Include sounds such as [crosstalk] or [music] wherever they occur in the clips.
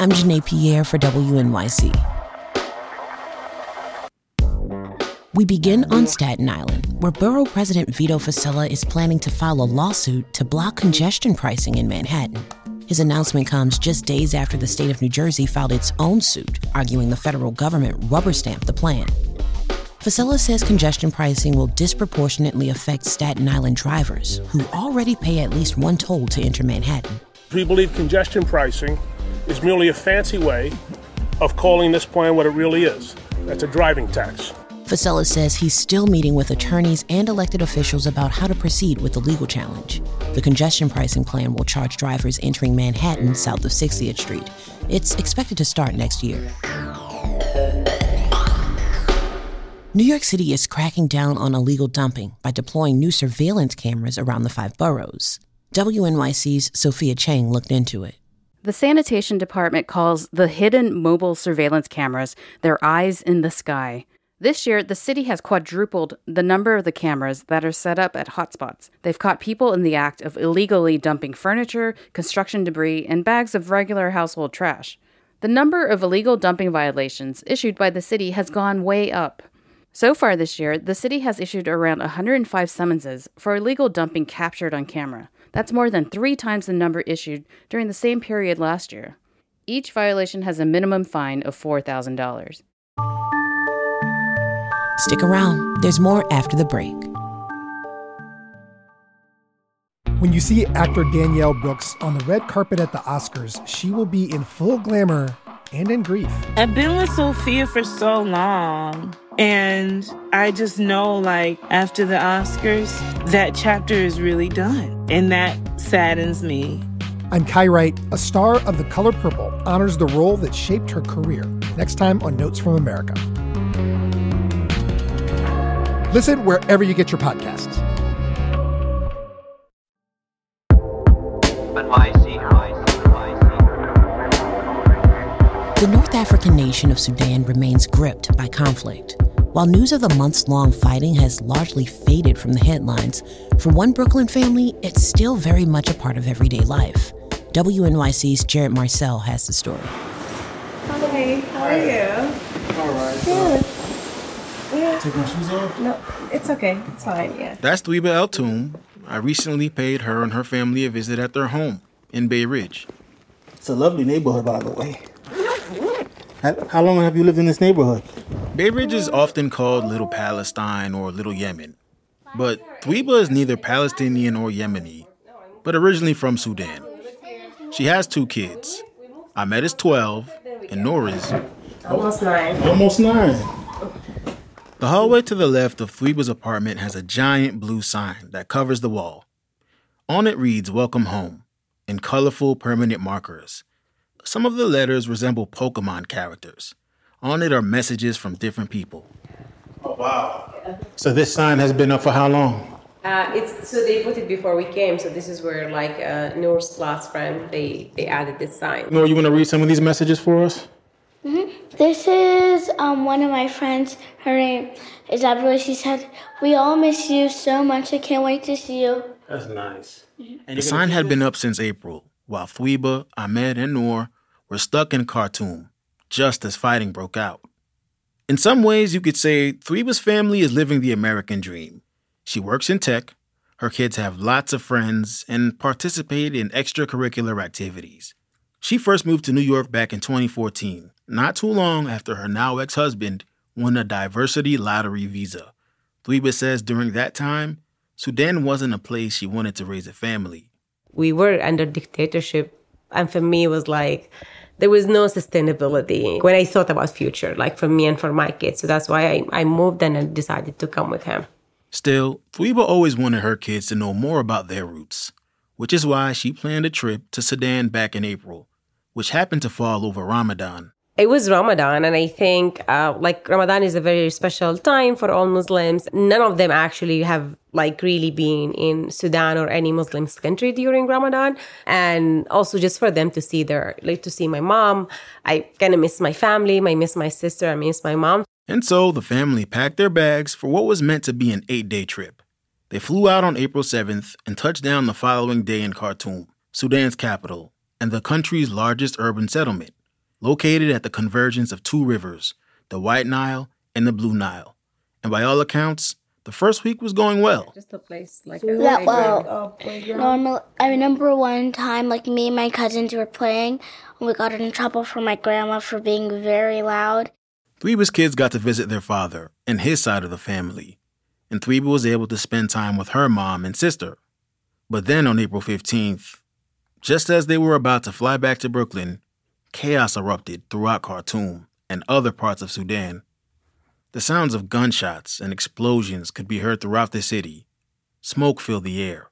I'm Janae Pierre for WNYC. We begin on Staten Island, where Borough President Vito Fossella is planning to file a lawsuit to block congestion pricing in Manhattan. His announcement comes just days after the state of New Jersey filed its own suit, arguing the federal government rubber stamped the plan. Fossella says congestion pricing will disproportionately affect Staten Island drivers, who already pay at least one toll to enter Manhattan. We believe congestion pricing is merely a fancy way of calling this plan what it really is. That's a driving tax. Fossella says he's still meeting with attorneys and elected officials about how to proceed with the legal challenge. The congestion pricing plan will charge drivers entering Manhattan south of 60th Street. It's expected to start next year. New York City is cracking down on illegal dumping by deploying new surveillance cameras around the five boroughs. WNYC's Sophia Chang looked into it. The sanitation department calls the hidden mobile surveillance cameras their eyes in the sky. This year, the city has quadrupled the number of the cameras that are set up at hotspots. They've caught people in the act of illegally dumping furniture, construction debris, and bags of regular household trash. The number of illegal dumping violations issued by the city has gone way up. So far this year, the city has issued around 105 summonses for illegal dumping captured on camera. That's more than three times the number issued during the same period last year. Each violation has a minimum fine of $4,000. Stick around, there's more after the break. When you see actor Danielle Brooks on the red carpet at the Oscars, she will be in full glamour and in grief. I've been with Sophia for so long. And I just know, like, after the Oscars, that chapter is really done. And that saddens me. I'm Kai Wright. A star of The Color Purple honors the role that shaped her career. Next time on Notes from America. Listen wherever you get your podcasts. The North African nation of Sudan remains gripped by conflict. While news of the months long fighting has largely faded from the headlines, for one Brooklyn family, it's still very much a part of everyday life. WNYC's Jared Marcelle has the story. Hi, how are you? All right. Good. Yeah. Take my shoes off? No, it's okay. It's fine, yeah. That's Thweeba El Toom. I recently paid her and her family a visit at their home in Bay Ridge. It's a lovely neighborhood, by the way. How, how long have you lived in this neighborhood? Bay Ridge is often called Little Palestine or Little Yemen. But Thweeba is neither Palestinian or Yemeni, but originally from Sudan. She has two kids. Ahmed is 12, and Noor is Almost nine. Almost nine. The hallway to the left of Thweeba's apartment has a giant blue sign that covers the wall. On it reads Welcome Home in colorful permanent markers. Some of the letters resemble Pokemon characters. On it are messages from different people. Oh, wow. So this sign has been up for how long? Uh, it's so they put it before we came. So this is where like uh, Noor's class friend they they added this sign. Noor, you want to read some of these messages for us? Mm-hmm. This is um, one of my friends. Her name is Abigail. She said, "We all miss you so much. I can't wait to see you." That's nice. The sign had been up since April, while Thweeba, Ahmed, and Noor were stuck in Khartoum, just as fighting broke out. In some ways, you could say Thweeba's family is living the American dream. She works in tech, her kids have lots of friends, and participate in extracurricular activities. She first moved to New York back in 2014, not too long after her now ex husband won a diversity lottery visa. Thweeba says during that time, Sudan wasn't a place she wanted to raise a family. We were under dictatorship, and for me, it was like there was no sustainability when I thought about future, like for me and for my kids. So that's why I, I moved and I decided to come with him. Still, Thweeba always wanted her kids to know more about their roots, which is why she planned a trip to Sudan back in April, which happened to fall over Ramadan. It was Ramadan, and I think uh, like Ramadan is a very special time for all Muslims. None of them actually have like really been in Sudan or any Muslim country during Ramadan, and also just for them to see their like to see my mom. I kind of miss my family. I miss my sister. I miss my mom. And so the family packed their bags for what was meant to be an eight day trip. They flew out on April 7th and touched down the following day in Khartoum, Sudan's capital, and the country's largest urban settlement located at the convergence of two rivers, the White Nile and the Blue Nile. And by all accounts, the first week was going well. Just a place like a yeah, well, oh, normal. I remember one time, like me and my cousins were playing, and we got in trouble from my grandma for being very loud. Thweeba's kids got to visit their father and his side of the family, and Thweeba was able to spend time with her mom and sister. But then on April 15th, just as they were about to fly back to Brooklyn, chaos erupted throughout Khartoum and other parts of Sudan. The sounds of gunshots and explosions could be heard throughout the city. Smoke filled the air.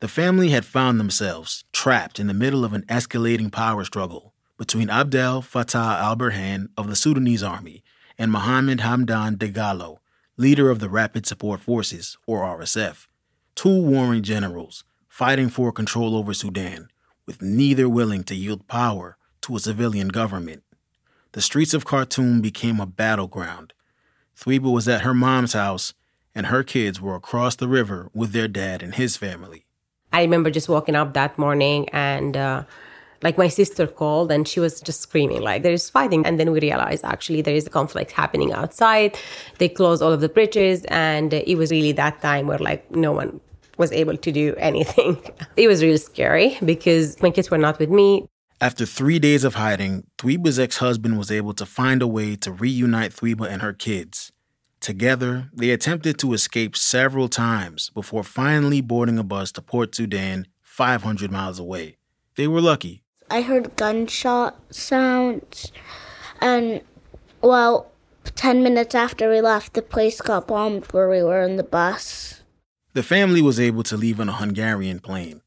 The family had found themselves trapped in the middle of an escalating power struggle between Abdel Fattah al Burhan of the Sudanese army and Mohammed Hamdan Dagalo, leader of the Rapid Support Forces, or RSF, two warring generals fighting for control over Sudan, with neither willing to yield power to a civilian government. The streets of Khartoum became a battleground. Thweeba was at her mom's house, and her kids were across the river with their dad and his family. I remember just waking up that morning and uh, like my sister called and she was just screaming like there is fighting and then we realized actually there is a conflict happening outside they closed all of the bridges and it was really that time where like no one was able to do anything [laughs] it was really scary because my kids were not with me after three days of hiding, Thweeba's ex husband was able to find a way to reunite Thweeba and her kids. Together, they attempted to escape several times before finally boarding a bus to Port Sudan, 500 miles away. They were lucky. I heard gunshot sounds, and well, 10 minutes after we left, the place got bombed where we were in the bus. The family was able to leave on a Hungarian plane.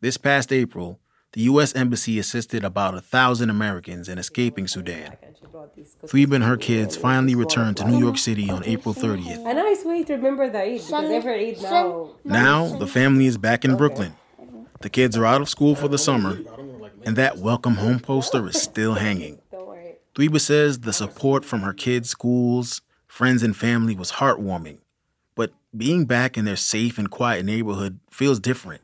This past April, the U.S. Embassy assisted about a thousand Americans in escaping Sudan. Thweeba and her kids finally returned to New York City on April 30th. A nice way to remember the Eid, because every Eid now... Now, the family is back in Brooklyn. The kids are out of school for the summer, and that welcome home poster is still hanging. Thweeba says the support from her kids' schools, friends, and family was heartwarming. But being back in their safe and quiet neighborhood feels different.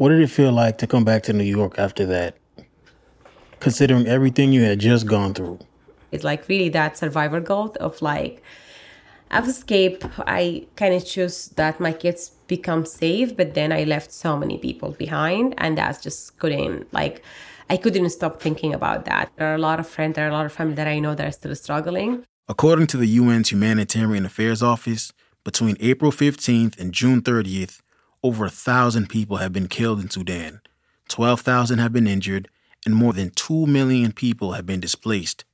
What did it feel like to come back to New York after that? Considering everything you had just gone through. It's like really that survivor guilt of like, I've escaped. I kind of choose that my kids become safe, but then I left so many people behind, and that's just couldn't like. I couldn't stop thinking about that. There are a lot of friends, there are a lot of family that I know that are still struggling. According to the UN's Humanitarian Affairs Office, between April 15th and June 30th, over a thousand people have been killed in Sudan, 12,000 have been injured, and more than 2 million people have been displaced.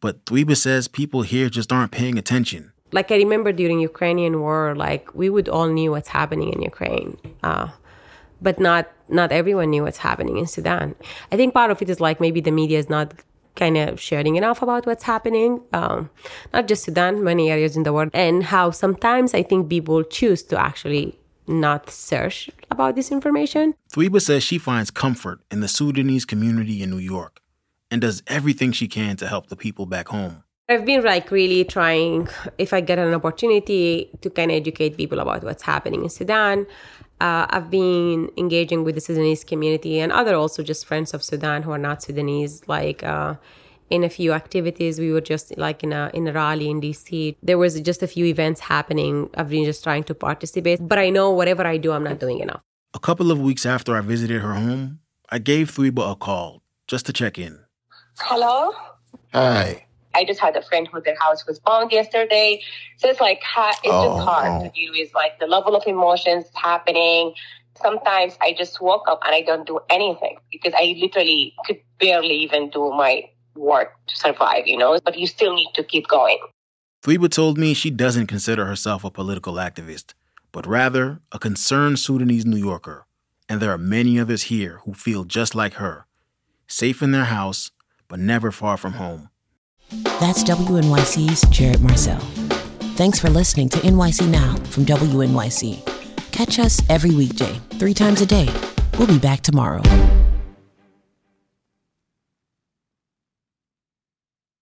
But Thweeba says people here just aren't paying attention. Like I remember during Ukrainian war, like we would all knew what's happening in Ukraine. Uh, but not not everyone knew what's happening in Sudan. I think part of it is like maybe the media is not kind of sharing enough about what's happening, um, not just Sudan, many areas in the world, and how sometimes I think people choose to actually not search about this information. Thweeba says she finds comfort in the Sudanese community in New York and does everything she can to help the people back home. I've been like really trying, if I get an opportunity, to kind of educate people about what's happening in Sudan. Uh, I've been engaging with the Sudanese community and other also just friends of Sudan who are not Sudanese, like uh, in a few activities. We were just like in a in a rally in DC. There was just a few events happening. I've been just trying to participate, but I know whatever I do, I'm not doing enough. A couple of weeks after I visited her home, I gave Thweeba a call just to check in. Hello? Hi. I just had a friend who their house was bombed yesterday. So it's like, ha- it's Oh, just hard oh. to deal with like the level of emotions happening. Sometimes I just woke up and I don't do anything because I literally could barely even do my work to survive, you know, but you still need to keep going. Thweeba told me she doesn't consider herself a political activist, but rather a concerned Sudanese New Yorker. And there are many others here who feel just like her, safe in their house, but never far from home. That's WNYC's Jared Marcelle. Thanks for listening to NYC Now from WNYC. Catch us every weekday, three times a day. We'll be back tomorrow.